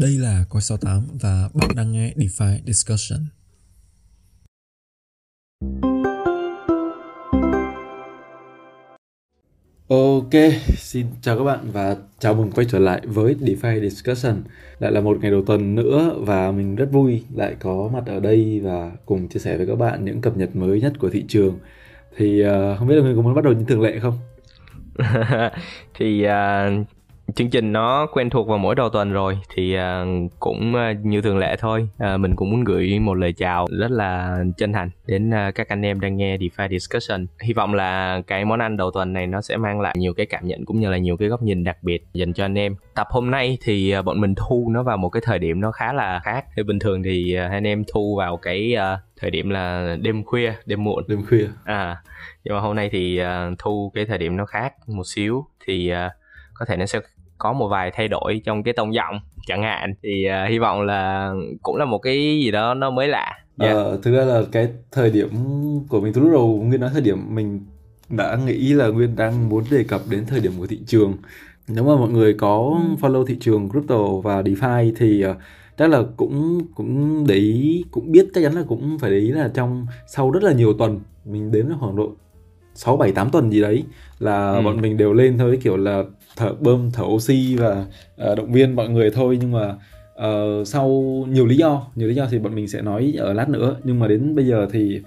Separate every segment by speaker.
Speaker 1: Đây là Coi 68 và bạn đang nghe DeFi Discussion.
Speaker 2: Ok, xin chào các bạn và chào mừng quay trở lại với DeFi Discussion Lại là một ngày đầu tuần nữa và mình rất vui lại có mặt ở đây và cùng chia sẻ với các bạn những cập nhật mới nhất của thị trường Thì uh, không biết là người có muốn bắt đầu như thường lệ không?
Speaker 3: thì uh, chương trình nó quen thuộc vào mỗi đầu tuần rồi thì uh, cũng uh, như thường lệ thôi. Uh, mình cũng muốn gửi một lời chào rất là chân thành đến các anh em đang nghe DeFi Discussion. Hy vọng là cái món ăn đầu tuần này nó sẽ mang lại nhiều cái cảm nhận cũng như là nhiều cái góc nhìn đặc biệt dành cho anh em. Tập hôm nay thì bọn mình thu nó vào một cái thời điểm nó khá là khác. Thì bình thường thì anh em thu vào cái thời điểm là đêm khuya đêm muộn.
Speaker 2: Đêm khuya.
Speaker 3: À nhưng mà hôm nay thì thu cái thời điểm nó khác một xíu thì có thể nó sẽ có một vài thay đổi trong cái tông giọng chẳng hạn thì uh, hy vọng là cũng là một cái gì đó nó mới lạ
Speaker 2: yeah. ờ, thực ra là cái thời điểm của mình từ lúc đầu nguyên nói thời điểm mình đã nghĩ là nguyên đang muốn đề cập đến thời điểm của thị trường nếu mà mọi người có follow thị trường crypto và defi thì uh, chắc là cũng cũng để ý cũng biết chắc chắn là cũng phải để ý là trong sau rất là nhiều tuần mình đến khoảng độ 6 7 8 tuần gì đấy là ừ. bọn mình đều lên thôi kiểu là thở bơm thở oxy và uh, động viên mọi người thôi. Nhưng mà uh, sau nhiều lý do nhiều lý do thì bọn mình sẽ nói ở lát nữa. Nhưng mà đến bây giờ thì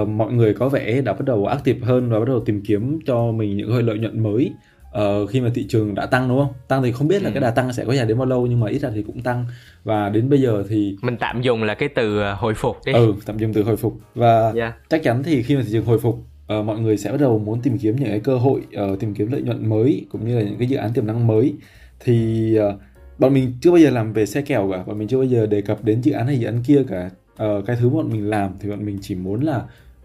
Speaker 2: uh, mọi người có vẻ đã bắt đầu active hơn và bắt đầu tìm kiếm cho mình những hơi lợi nhuận mới uh, khi mà thị trường đã tăng đúng không? Tăng thì không biết là ừ. cái đà tăng sẽ có dài đến bao lâu nhưng mà ít ra thì cũng tăng. Và đến bây giờ thì
Speaker 3: mình tạm dùng là cái từ hồi phục đi.
Speaker 2: Ừ tạm dùng từ hồi phục. Và yeah. chắc chắn thì khi mà thị trường hồi phục uh, mọi người sẽ bắt đầu muốn tìm kiếm những cái cơ hội uh, tìm kiếm lợi nhuận mới cũng như là những cái dự án tiềm năng mới. Thì uh, bọn mình chưa bao giờ làm về xe kèo cả bọn mình chưa bao giờ đề cập đến dự án này dự án kia cả. Uh, cái thứ bọn mình làm thì bọn mình chỉ muốn là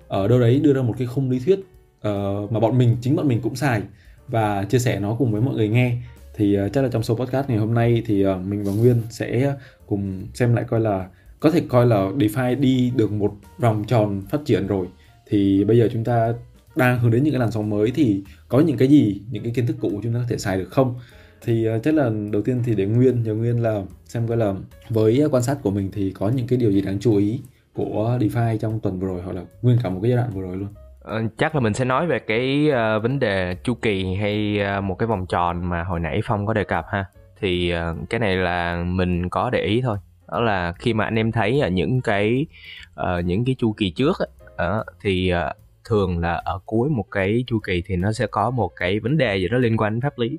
Speaker 2: ở đâu đấy đưa ra một cái khung lý thuyết uh, mà bọn mình chính bọn mình cũng xài và chia sẻ nó cùng với mọi người nghe. Thì uh, chắc là trong số podcast ngày hôm nay thì uh, mình và Nguyên sẽ cùng xem lại coi là có thể coi là DeFi đi được một vòng tròn phát triển rồi thì bây giờ chúng ta đang hướng đến những cái làn sóng mới thì có những cái gì những cái kiến thức cũ chúng ta có thể xài được không? Thì uh, chắc là đầu tiên thì để nguyên nhờ nguyên là xem coi là với quan sát của mình thì có những cái điều gì đáng chú ý của DeFi trong tuần vừa rồi hoặc là nguyên cả một cái giai đoạn vừa rồi luôn.
Speaker 3: Ờ, chắc là mình sẽ nói về cái uh, vấn đề chu kỳ hay uh, một cái vòng tròn mà hồi nãy phong có đề cập ha. Thì uh, cái này là mình có để ý thôi. Đó là khi mà anh em thấy ở những cái uh, những cái chu kỳ trước ấy, uh, thì uh, thường là ở cuối một cái chu kỳ thì nó sẽ có một cái vấn đề gì đó liên quan đến pháp lý.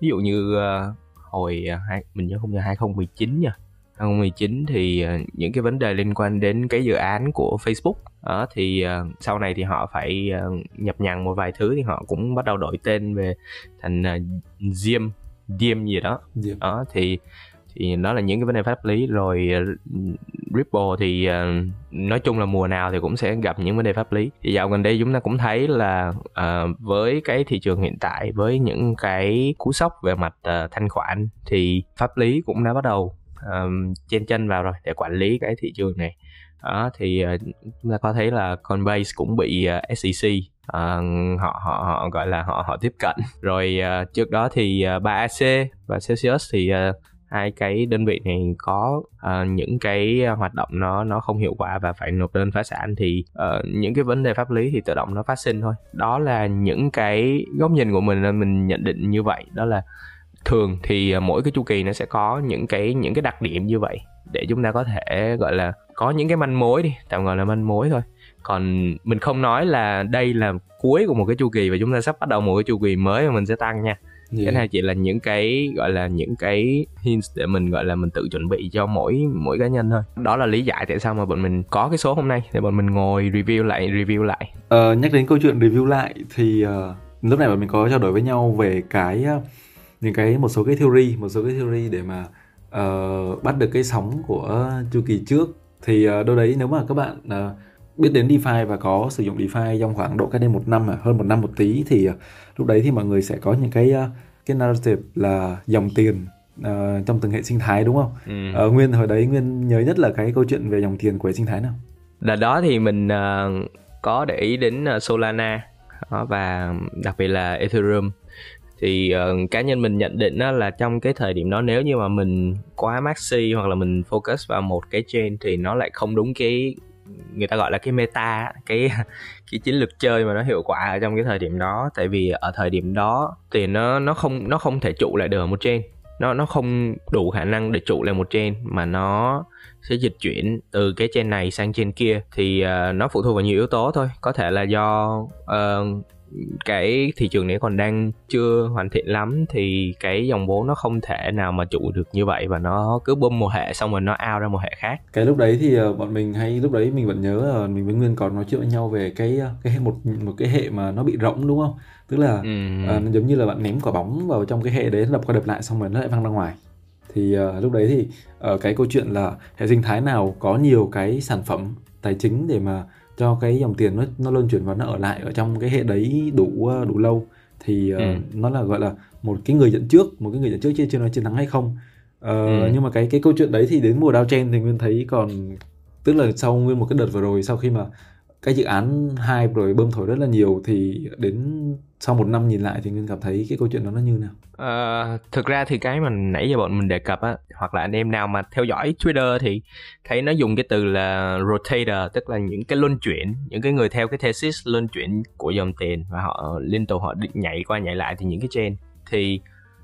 Speaker 3: Ví dụ như uh, hồi uh, mình nhớ không nhớ 2019 nha. 2019 thì những cái vấn đề liên quan đến cái dự án của Facebook. Đó thì uh, sau này thì họ phải uh, nhập nhằng một vài thứ thì họ cũng bắt đầu đổi tên về thành uh, Diêm Diêm gì đó.
Speaker 2: Diêm.
Speaker 3: đó thì thì đó là những cái vấn đề pháp lý. Rồi ờ, Ripple thì uh, nói chung là mùa nào thì cũng sẽ gặp những vấn đề pháp lý. Thì dạo gần đây chúng ta cũng thấy là uh, với cái thị trường hiện tại với những cái cú sốc về mặt uh, thanh khoản thì pháp lý cũng đã bắt đầu um, chen chân vào rồi để quản lý cái thị trường này. Đó thì uh, chúng ta có thấy là Coinbase cũng bị uh, SEC uh, họ họ họ gọi là họ họ tiếp cận. Rồi uh, trước đó thì uh, 3AC và Celsius thì uh, hai cái đơn vị này có uh, những cái hoạt động nó nó không hiệu quả và phải nộp đơn phá sản thì uh, những cái vấn đề pháp lý thì tự động nó phát sinh thôi. Đó là những cái góc nhìn của mình mình nhận định như vậy. Đó là thường thì ờ, mỗi cái chu kỳ nó sẽ có những cái những cái đặc điểm như vậy để chúng ta có thể gọi là có những cái manh mối đi tạm gọi là manh mối thôi. Còn mình không nói là đây là cuối của một cái chu kỳ và chúng ta sắp bắt đầu một cái chu kỳ mới mà mình sẽ tăng nha yeah. cái này chỉ là những cái gọi là những cái hints để mình gọi là mình tự chuẩn bị cho mỗi mỗi cá nhân thôi. Đó là lý giải tại sao mà bọn mình có cái số hôm nay để bọn mình ngồi review lại review lại.
Speaker 2: Ờ, nhắc đến câu chuyện review lại thì uh, lúc này bọn mình có trao đổi với nhau về cái uh, những cái một số cái theory một số cái theory để mà uh, bắt được cái sóng của chu kỳ trước. Thì uh, đâu đấy nếu mà các bạn uh, biết đến DeFi và có sử dụng DeFi trong khoảng độ cách đây một năm hơn một năm một tí thì uh, lúc đấy thì mọi người sẽ có những cái uh, cái narrative là dòng tiền uh, trong từng hệ sinh thái đúng không? Ừ. Uh, Nguyên hồi đấy Nguyên nhớ nhất là cái câu chuyện về dòng tiền của hệ sinh thái nào?
Speaker 3: Là đó thì mình uh, có để ý đến uh, Solana và đặc biệt là Ethereum thì uh, cá nhân mình nhận định đó là trong cái thời điểm đó nếu như mà mình quá maxi hoặc là mình focus vào một cái chain thì nó lại không đúng cái người ta gọi là cái meta cái cái chiến lược chơi mà nó hiệu quả ở trong cái thời điểm đó. Tại vì ở thời điểm đó thì nó nó không nó không thể trụ lại được một trên nó nó không đủ khả năng để trụ lại một trên mà nó sẽ dịch chuyển từ cái trên này sang trên kia. Thì uh, nó phụ thuộc vào nhiều yếu tố thôi. Có thể là do uh, cái thị trường này còn đang chưa hoàn thiện lắm thì cái dòng vốn nó không thể nào mà trụ được như vậy và nó cứ bơm một hệ xong rồi nó out ra một hệ khác.
Speaker 2: Cái lúc đấy thì ờ, bọn mình hay lúc đấy mình vẫn nhớ là mình với nguyên còn nói chuyện với nhau về cái ờ, cái một một cái hệ mà nó bị rỗng đúng không? Tức là ừ. uh, giống như là bạn ném quả bóng vào trong cái hệ đấy đập qua đập lại xong rồi nó lại văng ra ngoài. Thì uh, lúc đấy thì uh, cái câu chuyện là hệ sinh thái nào có nhiều cái sản phẩm tài chính để mà cho cái dòng tiền nó nó luân chuyển và nó ở lại ở trong cái hệ đấy đủ ờ, đủ lâu thì uh, ừ. nó là gọi là một cái người dẫn trước một cái người dẫn trước trên nói chiến thắng hay không uh, ừ. nhưng mà cái cái câu chuyện đấy thì đến mùa đao chen thì nguyên thấy còn tức là sau nguyên một cái đợt vừa rồi sau khi mà cái dự án hai rồi bơm thổi rất là nhiều thì đến sau một năm nhìn lại thì nguyên cảm thấy cái câu chuyện đó nó như nào?
Speaker 3: À, thực ra thì cái mà nãy giờ bọn mình đề cập á hoặc là anh em nào mà theo dõi Twitter thì thấy nó dùng cái từ là rotator tức là những cái luân chuyển những cái người theo cái thesis luân chuyển của dòng tiền và họ liên tục họ nhảy qua nhảy lại thì những cái trend thì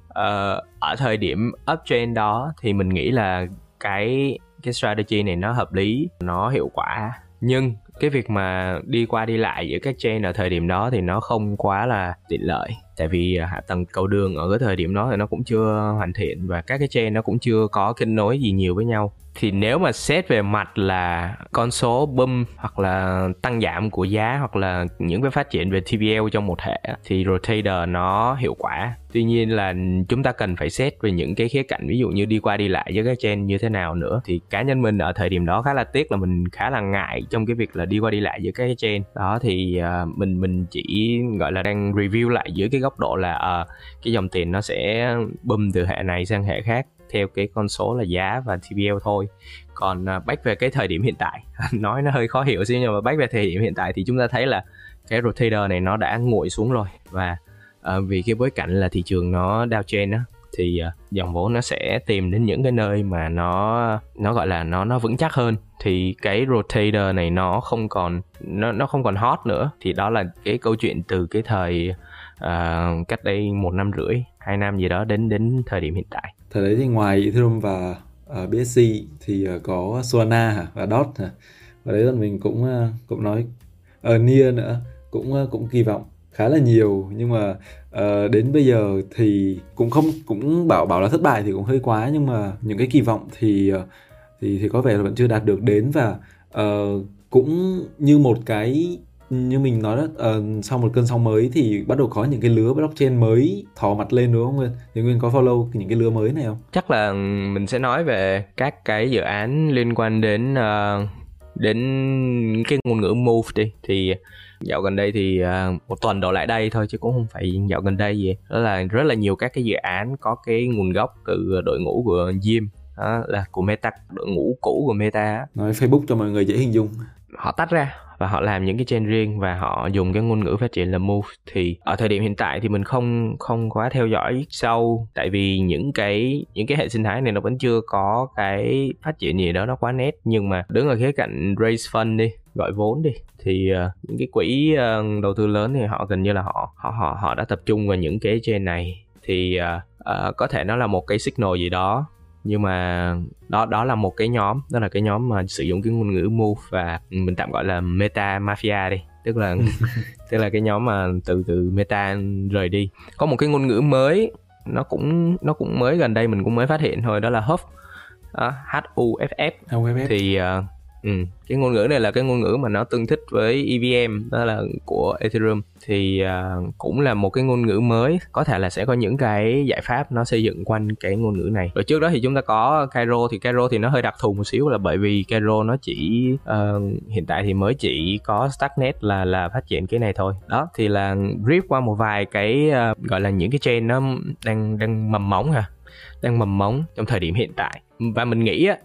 Speaker 3: uh, ở thời điểm uptrend đó thì mình nghĩ là cái cái strategy này nó hợp lý nó hiệu quả. Nhưng cái việc mà đi qua đi lại giữa các chain ở thời điểm đó thì nó không quá là tiện lợi tại vì à, hạ tầng cầu đường ở cái thời điểm đó thì nó cũng chưa hoàn thiện và các cái chain nó cũng chưa có kết nối gì nhiều với nhau. Thì nếu mà xét về mặt là con số bum hoặc là tăng giảm của giá hoặc là những cái phát triển về TVL trong một hệ thì rotator nó hiệu quả. Tuy nhiên là chúng ta cần phải xét về những cái khía cạnh, ví dụ như đi qua đi lại với các chain như thế nào nữa. Thì cá nhân mình ở thời điểm đó khá là tiếc là mình khá là ngại trong cái việc là đi qua đi lại giữa các cái chain. Đó thì à, mình mình chỉ, gọi là, đang review lại dưới cái góc độ là uh, cái dòng tiền nó sẽ bum từ hệ này sang hệ khác theo cái con số là giá và TVL thôi. Còn ờ, uh, bách về cái thời điểm hiện tại nói nó hơi khó hiểu xíu nhưng mà bách về thời điểm hiện tại thì chúng ta thấy là cái rotator này nó đã nguội xuống rồi. Và uh, vì cái bối cảnh là thị trường nó downtrend á thì uh, dòng vốn nó sẽ tìm đến những cái nơi mà nó nó gọi là nó nó vững chắc hơn. Thì cái rotator này nó không còn nó nó không còn hot nữa. Thì đó là cái câu chuyện từ cái thời uh, cách đây một năm rưỡi hai năm gì đó đến đến thời điểm hiện tại.
Speaker 2: Thời đấy thì ngoài Ethereum và à, uh, BSC thì uh, có Solana và DOT và đấy là mình cũng uh, cũng nói ờ, ở uh, Nia nữa cũng uh, cũng kỳ vọng khá là nhiều. Nhưng mà uh, đến bây giờ thì cũng không cũng bảo bảo là thất bại thì cũng hơi quá. Nhưng mà những cái kỳ vọng thì uh, thì thì có vẻ là vẫn chưa đạt được đến. Và uh, cũng như một cái như mình nói đó uh, sau một cơn sóng mới thì bắt đầu có những cái lứa blockchain mới thò mặt lên đúng không Nguyên? Thì Nguyên có follow những cái lứa mới này không?
Speaker 3: Chắc là mình sẽ nói về các cái dự án liên quan đến uh, đến cái ngôn ngữ move đi thì dạo gần đây thì uh, một tuần đổ lại đây thôi chứ cũng không phải dạo gần đây gì đó là rất là nhiều các cái dự án có cái nguồn gốc từ đội ngũ của Jim đó là của Meta đội ngũ cũ của Meta
Speaker 2: nói Facebook cho mọi người dễ hình dung
Speaker 3: họ tách ra và họ làm những cái chain riêng và họ dùng cái ngôn ngữ phát triển là move thì ở thời điểm hiện tại thì mình không không quá theo dõi sâu. Tại vì những cái những cái hệ sinh thái này nó vẫn chưa có cái phát triển gì đó nó quá nét. Nhưng mà đứng ở khía cạnh raise fund đi gọi vốn đi thì uh, những cái quỹ uh, đầu tư lớn thì họ gần như là họ họ họ họ đã tập trung vào những cái chain này. Thì uh, uh, có thể nó là một cái signal gì đó nhưng mà đó đó là một cái nhóm đó là cái nhóm mà sử dụng cái ngôn ngữ move và mình tạm gọi là meta mafia đi. Tức là tức là cái nhóm mà từ từ meta rời đi. Có một cái ngôn ngữ mới nó cũng nó cũng mới gần đây mình cũng mới phát hiện thôi đó là huff h u f f. Thì uh, Ừ. cái ngôn ngữ này là cái ngôn ngữ mà nó tương thích với EVM đó là của Ethereum. Thì uh, cũng là một cái ngôn ngữ mới. Có thể là sẽ có những cái giải pháp nó xây dựng quanh cái ngôn ngữ này. Rồi trước đó thì chúng ta có Cairo. Thì Cairo thì nó hơi đặc thù một xíu là bởi vì Cairo nó chỉ uh, hiện tại thì mới chỉ có Starknet là là phát triển cái này thôi. Đó thì là rip qua một vài cái uh, gọi là những cái chain nó đang đang mầm móng hả? Đang mầm móng trong thời điểm hiện tại. Và mình nghĩ á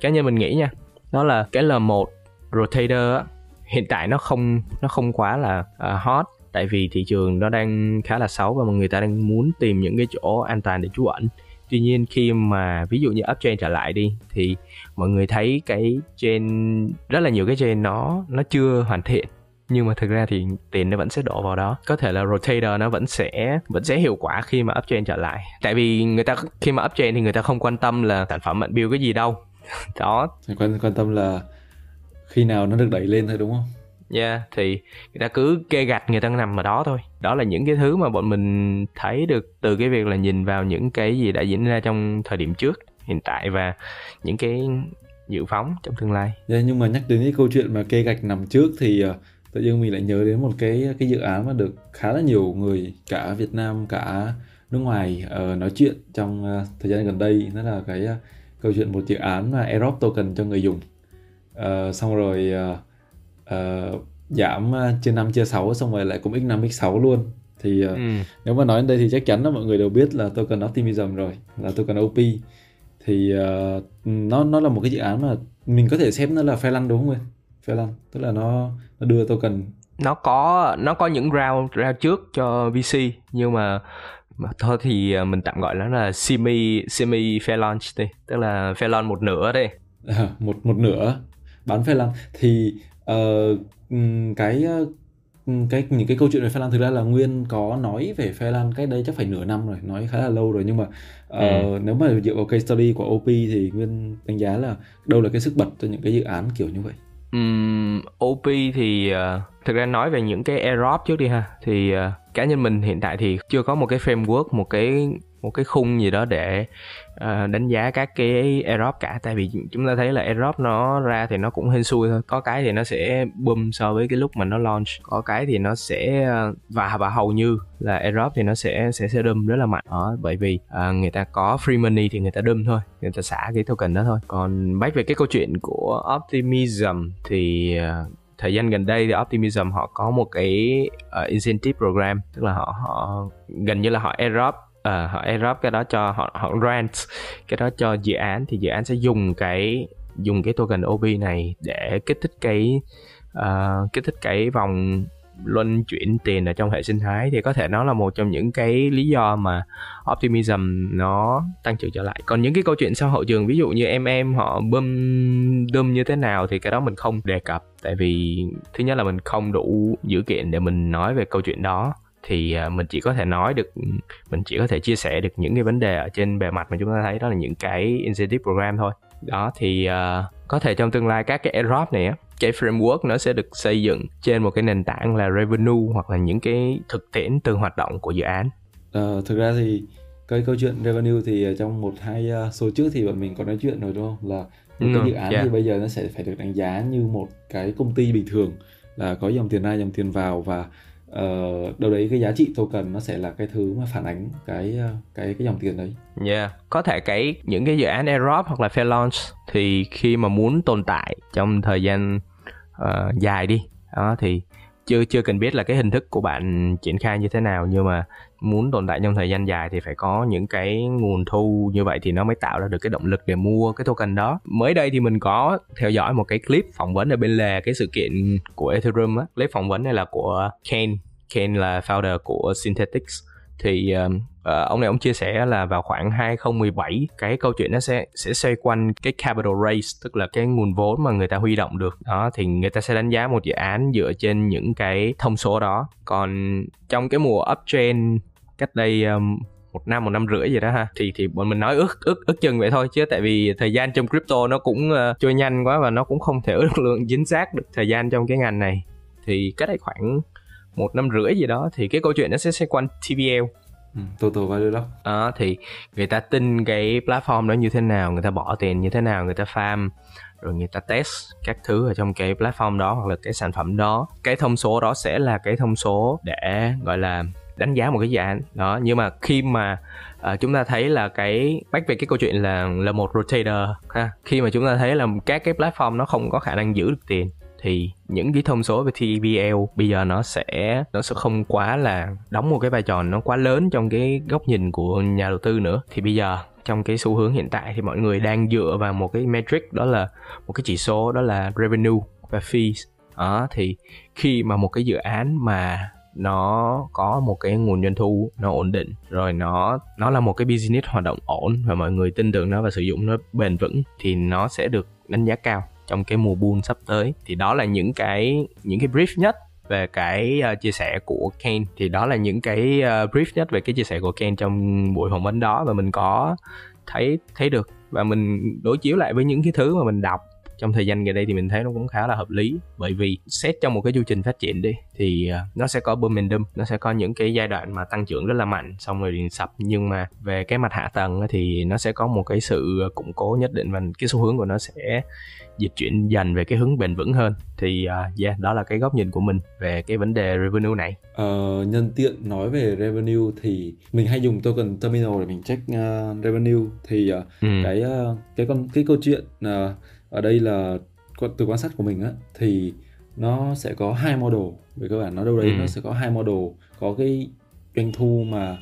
Speaker 3: cá nhân mình nghĩ nha đó là cái L1 rotator á, hiện tại nó không nó không quá là uh, hot tại vì thị trường nó đang khá là xấu và mọi người ta đang muốn tìm những cái chỗ an toàn để trú ẩn. Tuy nhiên khi mà ví dụ như uptrend trở lại đi thì mọi người thấy cái trên rất là nhiều cái trên nó nó chưa hoàn thiện. Nhưng mà thực ra thì tiền nó vẫn sẽ đổ vào đó. Có thể là rotator nó vẫn sẽ vẫn sẽ hiệu quả khi mà uptrend trở lại. Tại vì người ta khi mà uptrend thì người ta không quan tâm là sản phẩm bạn build cái gì đâu. đó.
Speaker 2: Quan quan tâm là khi nào nó được đẩy lên thôi đúng không?
Speaker 3: Yeah thì người ta cứ kê gạch người ta nằm ở đó thôi. Đó là những cái thứ mà bọn mình thấy được từ cái việc là nhìn vào những cái gì đã diễn ra trong thời điểm trước hiện tại và những cái dự phóng trong tương lai.
Speaker 2: Yeah, nhưng mà nhắc đến cái câu chuyện mà kê gạch nằm trước thì uh, tự nhiên mình lại nhớ đến một cái cái dự án mà được khá là nhiều người cả Việt Nam cả nước ngoài uh, nói chuyện trong uh, thời gian gần đây đó là cái uh, câu chuyện một dự án mà airdrop token cho người dùng uh, xong rồi uh, uh, giảm chia 5 chia 6 xong rồi lại cũng x5 x6 luôn thì uh, ừ. nếu mà nói đến đây thì chắc chắn là mọi người đều biết là token optimism rồi là token OP thì uh, nó nó là một cái dự án mà mình có thể xem nó là phe lăn đúng không Nguyên? Phe lăn tức là nó nó đưa token
Speaker 3: nó có nó có những round round trước cho VC nhưng mà mà thôi thì mình tạm gọi nó là semi semi fair launch đi tức là fair launch một nửa đây
Speaker 2: à, một một nửa bán fair launch. Thì uh, cái cái những cái câu chuyện về Phe Lan thực ra là Nguyên có nói về Phe Lan cách đây chắc phải nửa năm rồi nói khá là lâu rồi. Nhưng mà uh, ừ. nếu mà dựa vào case study của OP thì Nguyên đánh giá là đâu là cái sức bật cho những cái dự án kiểu như vậy?
Speaker 3: Um, OP thì uh, thực ra nói về những cái airdrop trước đi ha. Thì uh, cá nhân mình hiện tại thì chưa có một cái framework một cái một cái khung gì đó để uh, đánh giá các cái airdrop cả. Tại vì chúng ta thấy là airdrop nó ra thì nó cũng hên xui thôi. Có cái thì nó sẽ boom so với cái lúc mà nó launch. Có cái thì nó sẽ ờ, và và hầu như là airdrop thì nó sẽ sẽ sẽ đâm rất là mạnh. Đó bởi vì uh, người ta có free money thì người ta đâm thôi. Người ta xả cái token đó thôi. Còn back về cái câu chuyện của optimism thì uh, thời gian gần đây thì Optimism họ có một cái uh, incentive program tức là họ họ gần như là họ airdrop uh, họ airdrop cái đó cho họ họ grant cái đó cho dự án. Thì dự án sẽ dùng cái dùng cái token OB này để kích thích cái uh, kích thích cái vòng luân chuyển tiền ở trong hệ sinh thái thì có thể nó là một trong những cái lý do mà optimism nó tăng trưởng trở lại. Còn những cái câu chuyện sau hậu trường ví dụ như em em họ bơm đơm như thế nào thì cái đó mình không đề cập. Tại vì thứ nhất là mình không đủ dữ kiện để mình nói về câu chuyện đó. Thì à, mình chỉ có thể nói được mình chỉ có thể chia sẻ được những cái vấn đề ở trên bề mặt mà chúng ta thấy đó là những cái incentive program thôi. Đó thì uh, có thể trong tương lai các cái airdrop này á cái framework nó sẽ được xây dựng trên một cái nền tảng là revenue hoặc là những cái thực tiễn từ hoạt động của dự án
Speaker 2: uh, thực ra thì cái câu chuyện revenue thì trong một hai số trước thì bọn mình có nói chuyện rồi đúng không là một cái ừ, dự án yeah. thì bây giờ nó sẽ phải được đánh giá như một cái công ty bình thường là có dòng tiền ra dòng tiền vào và uh, đâu đấy cái giá trị token nó sẽ là cái thứ mà phản ánh cái ờ, cái cái dòng tiền đấy.
Speaker 3: Yeah, có thể cái những cái dự án airdrop hoặc là fair launch thì khi mà muốn tồn tại trong thời gian uh, dài đi. Đó thì chưa chưa cần biết là cái hình thức của bạn triển khai như thế nào nhưng mà muốn tồn tại trong thời gian dài thì phải có những cái nguồn thu như vậy thì nó mới tạo ra được cái động lực để mua cái token đó. Mới đây thì mình có theo dõi một cái clip phỏng vấn ở bên lề cái sự kiện của Ethereum á. Clip phỏng vấn này là của Kane. Kane là founder của Synthetics thì uh, ông này ông chia sẻ là vào khoảng 2017 cái câu chuyện nó sẽ sẽ xoay quanh cái capital raise tức là cái nguồn vốn mà người ta huy động được. Đó thì người ta sẽ đánh giá một dự án dựa trên những cái thông số đó. Còn trong cái mùa uptrend cách đây um, một năm một năm rưỡi gì đó ha thì thì bọn mình nói ước ước ước chừng vậy thôi chứ tại vì thời gian trong crypto nó cũng uh, trôi nhanh quá và nó cũng không thể ước lượng chính xác được thời gian trong cái ngành này. Thì cách đây khoảng một năm rưỡi gì đó thì cái câu chuyện nó sẽ xoay quanh TVL
Speaker 2: Ừ, total value lock
Speaker 3: à, thì người ta tin cái platform đó như thế nào người ta bỏ tiền như thế nào người ta farm rồi người ta test các thứ ở trong cái platform đó hoặc là cái sản phẩm đó. Cái thông số đó sẽ là cái thông số để gọi là đánh giá một cái dự án. Đó nhưng mà khi mà uh, chúng ta thấy là cái back về cái câu chuyện là là một rotator ha. Khi mà chúng ta thấy là các cái platform nó không có khả năng giữ được tiền thì những cái thông số về TBL bây giờ nó sẽ nó sẽ không quá là đóng một cái vai trò nó quá lớn trong cái góc nhìn của nhà đầu tư nữa. Thì bây giờ, trong cái xu hướng hiện tại thì mọi người đang dựa vào một cái metric đó là một cái chỉ số đó là revenue và fees. Đó, thì khi mà một cái dự án mà nó có một cái nguồn doanh thu nó ổn định, rồi nó nó là một cái business hoạt động ổn và mọi người tin tưởng nó và sử dụng nó bền vững, thì nó sẽ được đánh giá cao trong cái mùa bull sắp tới. Thì đó là những cái những cái brief nhất về cái uh, chia sẻ của Kane thì đó là những cái uh, brief nhất về cái chia sẻ của Kane trong buổi phỏng vấn đó. Và mình có thấy thấy được. Và mình đối chiếu lại với những cái thứ mà mình đọc trong thời gian gần đây thì mình thấy nó cũng khá là hợp lý. Bởi vì xét trong một cái chu trình phát triển đi thì uh, nó sẽ có momentum nó sẽ có những cái giai đoạn mà tăng trưởng rất là mạnh xong rồi sập. Nhưng mà về cái mặt hạ tầng thì nó sẽ có một cái sự củng cố nhất định và cái xu hướng của nó sẽ dịch chuyển dần về cái hướng bền vững hơn. Thì uh, yeah đó là cái góc nhìn của mình về cái vấn đề revenue này.
Speaker 2: Uh, nhân tiện nói về revenue thì mình hay dùng token terminal để mình check uh, revenue. Thì uh, ừ. cái uh, cái con cái câu chuyện uh, ở đây là từ quan sát của mình á thì nó sẽ có hai model. Về cơ bản nó đâu đấy ừ. nó sẽ có hai model. Có cái doanh thu mà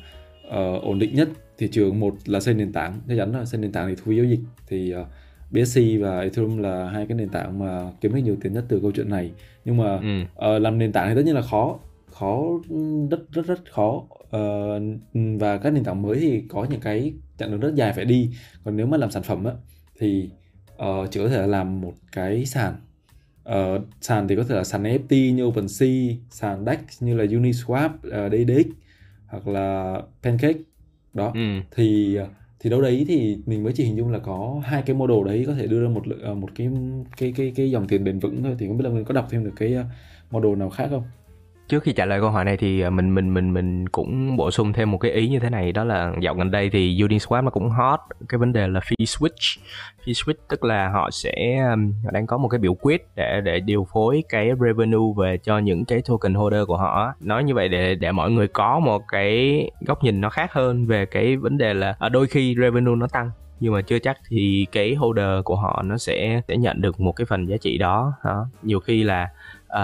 Speaker 2: uh, ổn định nhất thị trường một là xây nền tảng chắc chắn là xây nền tảng thì thu phí giao dịch. Thì uh, BSC và Ethereum là hai cái nền tảng mà kiếm được nhiều tiền nhất từ câu chuyện này. Nhưng mà ừ. uh, làm nền tảng thì tất nhiên là khó khó rất rất rất khó. Uh, và các nền tảng mới thì có những cái chặng đường rất dài phải đi. Còn nếu mà làm sản phẩm á thì uh, chỉ có thể là làm một cái sàn. Uh, sàn thì có thể là sàn NFT như OpenSea sàn DEX như là Uniswap uh, DDX hoặc là Pancake. Đó. Ừ. thì thì đâu đấy thì mình mới chỉ hình dung là có hai cái model đấy có thể đưa ra một một cái cái cái cái dòng tiền bền vững thôi. Thì không biết là mình có đọc thêm được cái model nào khác không
Speaker 3: trước khi trả lời câu hỏi này thì ờ, mình mình mình mình cũng bổ sung thêm một cái ý như thế này. Đó là dạo gần đây thì Uniswap nó cũng hot cái vấn đề là fee switch. Fee switch tức là họ sẽ họ đang có một cái biểu quyết để để điều phối cái revenue về cho những cái token holder của họ nói như vậy để để mọi người có một cái góc nhìn nó khác hơn về cái vấn đề là à, đôi khi revenue nó tăng nhưng mà chưa chắc thì cái holder của họ nó sẽ sẽ nhận được một cái phần giá trị đó đó. Nhiều khi là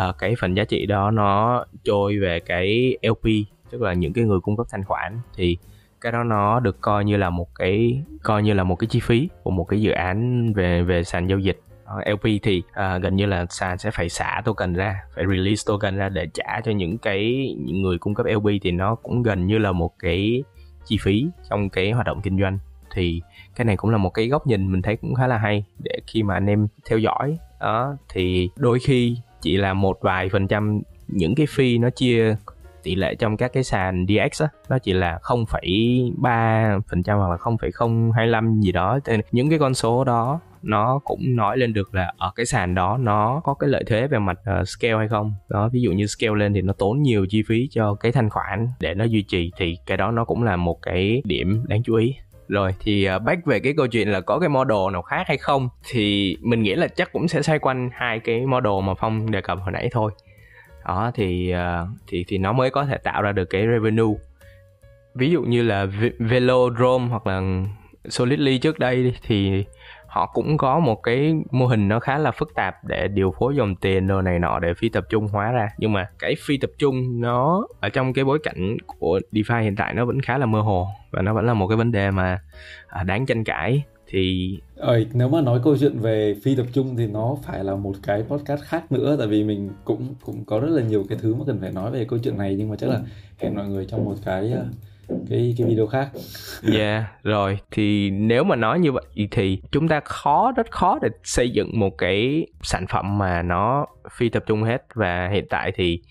Speaker 3: uh, cái phần giá trị đó nó trôi về cái LP tức là những cái người cung cấp thanh khoản. Thì cái đó nó được coi như là một cái coi như là một cái chi phí của một cái dự án về về sàn giao dịch. Ờ, LP thì uh, gần như là sàn sẽ phải xả token ra phải release token ra để trả cho những cái những người cung cấp LP thì nó cũng gần như là một cái chi phí trong cái hoạt động kinh doanh. Thì cái này cũng là một cái góc nhìn mình thấy cũng khá là hay để khi mà anh em theo dõi. Đó thì đôi khi chỉ là một vài phần trăm những cái fee nó chia tỷ lệ trong các cái sàn DX á nó chỉ là 0,3 phần trăm hoặc là 0,025 gì đó. Thì những cái con số đó nó cũng nói lên được là ở cái sàn đó nó có cái lợi thế về mặt uh, scale hay không. Đó ví dụ như scale lên thì nó tốn nhiều chi phí cho cái thanh khoản để nó duy trì thì cái đó nó cũng là một cái điểm đáng chú ý rồi thì uh, back về cái câu chuyện là có cái model nào khác hay không thì mình nghĩ là chắc cũng sẽ xoay quanh hai cái model mà phong đề cập hồi nãy thôi. Đó thì uh, thì thì nó mới có thể tạo ra được cái revenue. Ví dụ như là Velodrome hoặc là Solidly trước đây thì họ cũng có một cái mô hình nó khá là phức tạp để điều phối dòng tiền đồ này nọ để phi tập trung hóa ra. Nhưng mà cái phi tập trung nó ở trong cái bối cảnh của DeFi hiện tại nó vẫn khá là mơ hồ và nó vẫn là một cái vấn đề mà à, đáng tranh cãi. Thì
Speaker 2: Ơi, nếu mà nói câu chuyện về phi tập trung thì nó phải là một cái podcast khác nữa tại vì mình cũng cũng có rất là nhiều cái thứ mà cần phải nói về câu chuyện này nhưng mà chắc là hẹn mọi người trong một cái cái cái video khác.
Speaker 3: Yeah, rồi. Thì nếu mà nói như vậy thì chúng ta khó rất khó để xây dựng một cái sản phẩm mà nó phi tập trung hết. Và hiện tại thì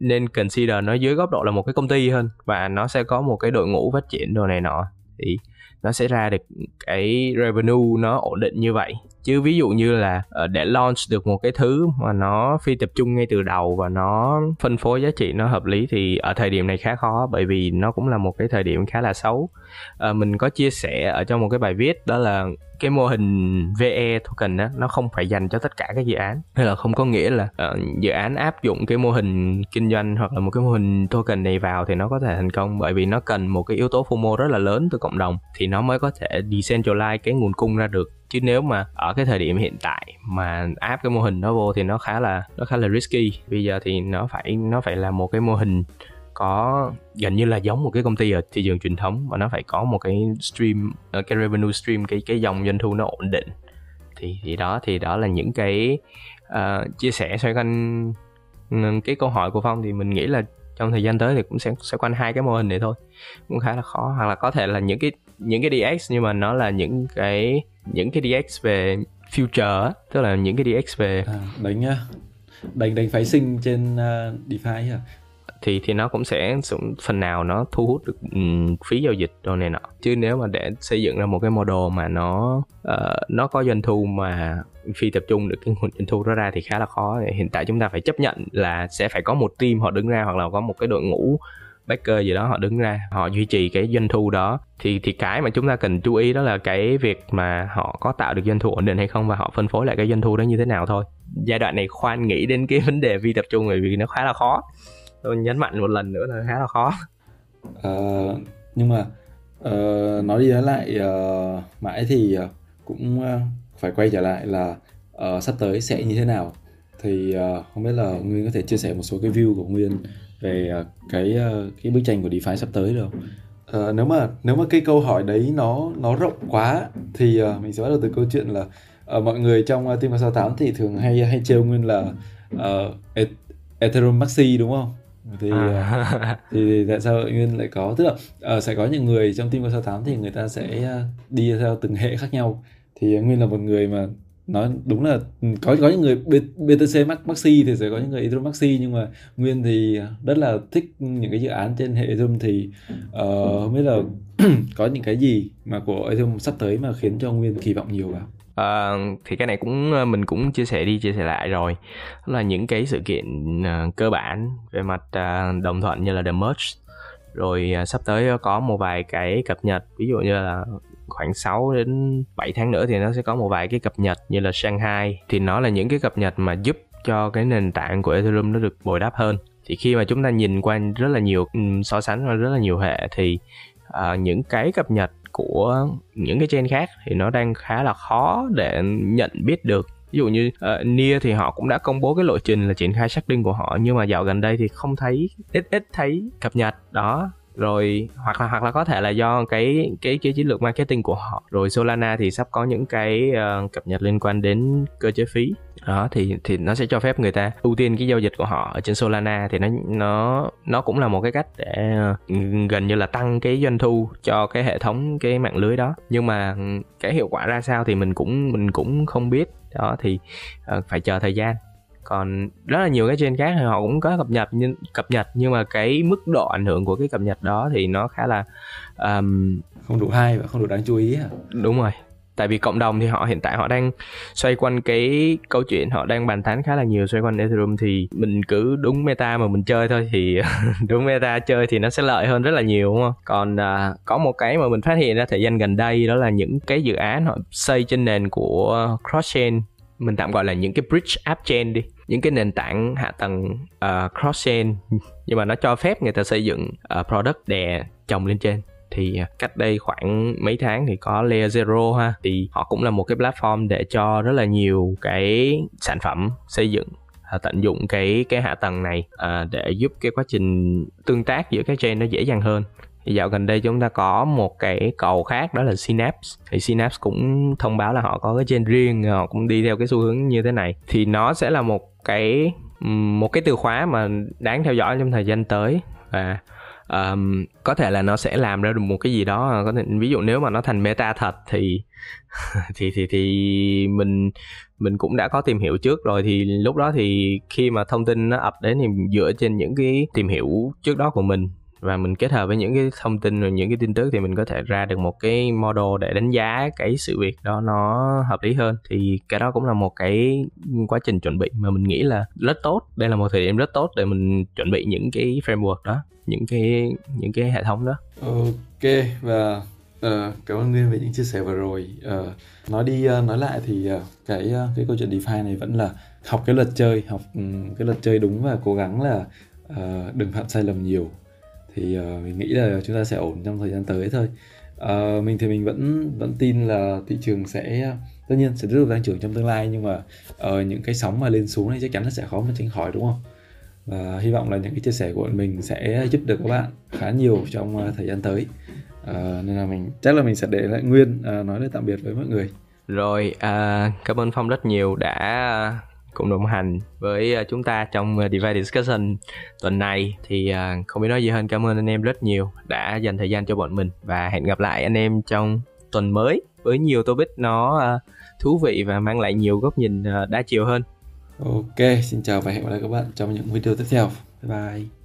Speaker 3: nên consider nó dưới góc độ là một cái công ty hơn và nó sẽ có một cái đội ngũ phát triển đồ này nọ. Thì nó sẽ ra được cái revenue nó ổn định như vậy chứ ví dụ như là ờ, để launch được một cái thứ mà nó phi tập trung ngay từ đầu và nó phân phối giá trị nó hợp lý thì ở thời điểm này khá khó bởi vì nó cũng là một cái thời điểm khá là xấu. À, mình có chia sẻ ở trong một cái bài viết đó là cái mô hình VE token đó nó không phải dành cho tất cả các dự án. Hay là không có nghĩa là uh, dự án áp dụng cái mô hình kinh doanh hoặc là một cái mô hình token này vào thì nó có thể thành công bởi vì nó cần một cái yếu tố FOMO rất là lớn từ cộng đồng thì nó mới có thể decentralize cái nguồn cung ra được chứ nếu mà ở cái thời điểm hiện tại mà áp cái mô hình đó vô thì nó khá là nó khá là risky. Bây giờ thì nó phải nó phải là một cái mô hình có gần như là giống một cái công ty ở thị trường truyền thống mà nó phải có một cái stream ờ, cái revenue stream cái cái dòng doanh thu nó ổn định. Thì thì đó thì đó là những cái uh, chia sẻ xoay quanh ừ, cái câu hỏi của phong. Thì mình nghĩ là trong thời gian tới thì cũng sẽ sẽ quanh hai cái mô hình này thôi. Cũng khá là khó hoặc là có thể là những cái những cái DX nhưng mà nó là những cái những cái DX về future tức là những cái DX về
Speaker 2: à, đánh đánh đánh phái sinh trên uh, DeFi à
Speaker 3: thì thì nó cũng sẽ phần nào nó thu hút được um, phí giao dịch đồ này nọ. Chứ nếu mà để xây dựng ra một cái model mà nó uh, nó có doanh thu mà phi tập trung được cái nguồn doanh thu đó ra thì khá là khó. Hiện tại chúng ta phải chấp nhận là sẽ phải có một team họ đứng ra hoặc là có một cái đội ngũ backer gì đó họ đứng ra họ duy trì cái doanh thu đó. Thì thì cái mà chúng ta cần chú ý đó là cái việc mà họ có tạo được doanh thu ổn định hay không và họ phân phối lại cái doanh thu đó như thế nào thôi. Giai đoạn này khoan nghĩ đến cái vấn đề vi tập trung bởi vì nó khá là khó. Tôi nhấn mạnh một lần nữa là khá là khó.
Speaker 2: Uh, nhưng mà uh, nói đi nói lại uh, mãi thì uh, cũng uh, phải quay trở lại là uh, sắp tới sẽ như thế nào. Thì uh, không biết là nguyên có thể chia sẻ một số cái view của nguyên về uh, cái uh, cái bức tranh của DeFi sắp tới được không? Uh, nếu mà nếu mà cái câu hỏi đấy nó nó rộng quá thì uh, mình sẽ bắt đầu từ câu chuyện là uh, mọi người trong uh, team 68 thì thường hay hay trêu nguyên là uh, Ethereum Maxi đúng không? thì à. thì, thì tại sao nguyên lại có tức là uh, sẽ có những người trong team 68 thì người ta sẽ đi theo từng hệ khác nhau thì nguyên là một người mà nói đúng là có có những người BTC Max Maxi thì sẽ có những người Ethereum Maxi nhưng mà Nguyên thì rất là thích những cái dự án trên hệ Ethereum thì uh, không biết là có những cái gì mà của Ethereum sắp tới mà khiến cho Nguyên kỳ vọng nhiều vào?
Speaker 3: À, thì cái này cũng ờ, mình cũng chia sẻ đi chia sẻ lại rồi. Đó là những cái sự kiện uh, cơ bản về mặt uh, đồng thuận như là the merge. Rồi uh, sắp tới có một vài cái cập nhật ví dụ như là khoảng 6 đến 7 tháng nữa thì nó sẽ có một vài cái cập nhật như là Shanghai. Thì nó là những cái cập nhật mà giúp cho cái nền tảng của Ethereum nó được bồi đắp hơn. Thì khi mà chúng ta nhìn qua rất là nhiều ừ, so sánh và rất là nhiều hệ thì uh, những cái cập nhật của những cái chain khác thì nó đang khá là khó để nhận biết được. Ví dụ như ờ, uh, Nia thì họ cũng đã công bố cái lộ trình là triển khai xác định của họ nhưng mà dạo gần đây thì không thấy ít ít thấy cập nhật. Đó rồi hoặc là hoặc là có thể là do cái cái cái chiến lược marketing của họ. Rồi Solana thì sắp có những cái uh, cập nhật liên quan đến cơ chế phí. Đó thì thì nó sẽ cho phép người ta ưu tiên cái giao dịch của họ ở trên Solana thì nó nó nó cũng là một cái cách để uh, gần như là tăng cái doanh thu cho cái hệ thống cái mạng lưới đó. Nhưng mà ừ, cái hiệu quả ra sao thì mình cũng mình cũng không biết. Đó thì uh, phải chờ thời gian còn rất là nhiều cái trên khác thì họ cũng có cập nhật nhưng cập nhật nhưng mà cái mức độ ảnh hưởng của cái cập nhật đó thì nó khá là um,
Speaker 2: không đủ hay và không đủ đáng chú ý à?
Speaker 3: đúng rồi. Tại vì cộng đồng thì họ hiện tại họ đang xoay quanh cái câu chuyện họ đang bàn tán khá là nhiều xoay quanh Ethereum thì mình cứ đúng meta mà mình chơi thôi thì đúng meta chơi thì nó sẽ lợi hơn rất là nhiều đúng không? Còn uh, có một cái mà mình phát hiện ra thời gian gần đây đó là những cái dự án họ xây trên nền của cross chain mình tạm gọi là những cái bridge app chain đi những cái nền tảng hạ tầng uh, cross chain. Nhưng mà nó cho phép người ta xây dựng uh, product đè chồng lên trên. Thì ờ, cách đây khoảng mấy tháng thì có Layer Zero ha. Thì họ cũng là một cái platform để cho rất là nhiều cái sản phẩm xây dựng tận dụng cái cái hạ tầng này uh, để giúp cái quá trình tương tác giữa các chain nó dễ dàng hơn thì dạo gần đây chúng ta có một cái cầu khác đó là Synapse. Thì Synapse cũng thông báo là họ có cái trên riêng họ cũng đi theo cái xu hướng như thế này. Thì nó sẽ là một cái một cái từ khóa mà đáng theo dõi trong thời gian tới. Và um, có thể là nó sẽ làm ra được một cái gì đó à, có thể ví dụ nếu mà nó thành meta thật thì thì thì thì mình mình cũng đã có tìm hiểu trước rồi. Thì lúc đó thì khi mà thông tin nó ập đến thì dựa trên những cái tìm hiểu trước đó của mình và mình kết hợp với những cái thông tin rồi những cái tin tức thì mình có thể ra được một cái model để đánh giá cái sự việc đó nó hợp lý hơn. Thì cái đó cũng là một cái quá trình chuẩn bị mà mình nghĩ là rất tốt. Đây là một thời điểm rất tốt để mình chuẩn bị những cái framework đó những cái những cái hệ thống đó.
Speaker 2: Ok và uh, cảm ơn nguyên về những chia sẻ vừa rồi. Uh, nói đi uh, nói lại thì uh, cái uh, cái câu chuyện DeFi này vẫn là học cái luật chơi học um, cái luật chơi đúng và cố gắng là uh, đừng phạm sai lầm nhiều thì uh, mình nghĩ là chúng ta sẽ ổn trong thời gian tới thôi. Uh, mình thì mình vẫn vẫn tin là thị trường sẽ tất nhiên sẽ tiếp tục tăng trưởng trong tương lai nhưng mà uh, những cái sóng mà lên xuống này chắc chắn nó sẽ khó mà tránh khỏi đúng không? Và hy vọng là những cái chia sẻ của mình sẽ giúp được các bạn khá nhiều trong uh, thời gian tới. Uh, nên là mình chắc là mình sẽ để lại nguyên uh, nói lời tạm biệt với mọi người.
Speaker 3: Rồi uh, cảm ơn phong rất nhiều đã cùng đồng hành với ờ, chúng ta trong ờ, Divide Discussion tuần này thì ờ, không biết nói gì hơn cảm ơn anh em rất nhiều đã dành thời gian cho bọn mình và hẹn gặp lại anh em trong tuần mới với nhiều topic nó thú vị và mang lại nhiều góc nhìn đa chiều hơn
Speaker 2: Ok, xin chào và hẹn gặp lại các bạn trong những video tiếp theo. Bye bye.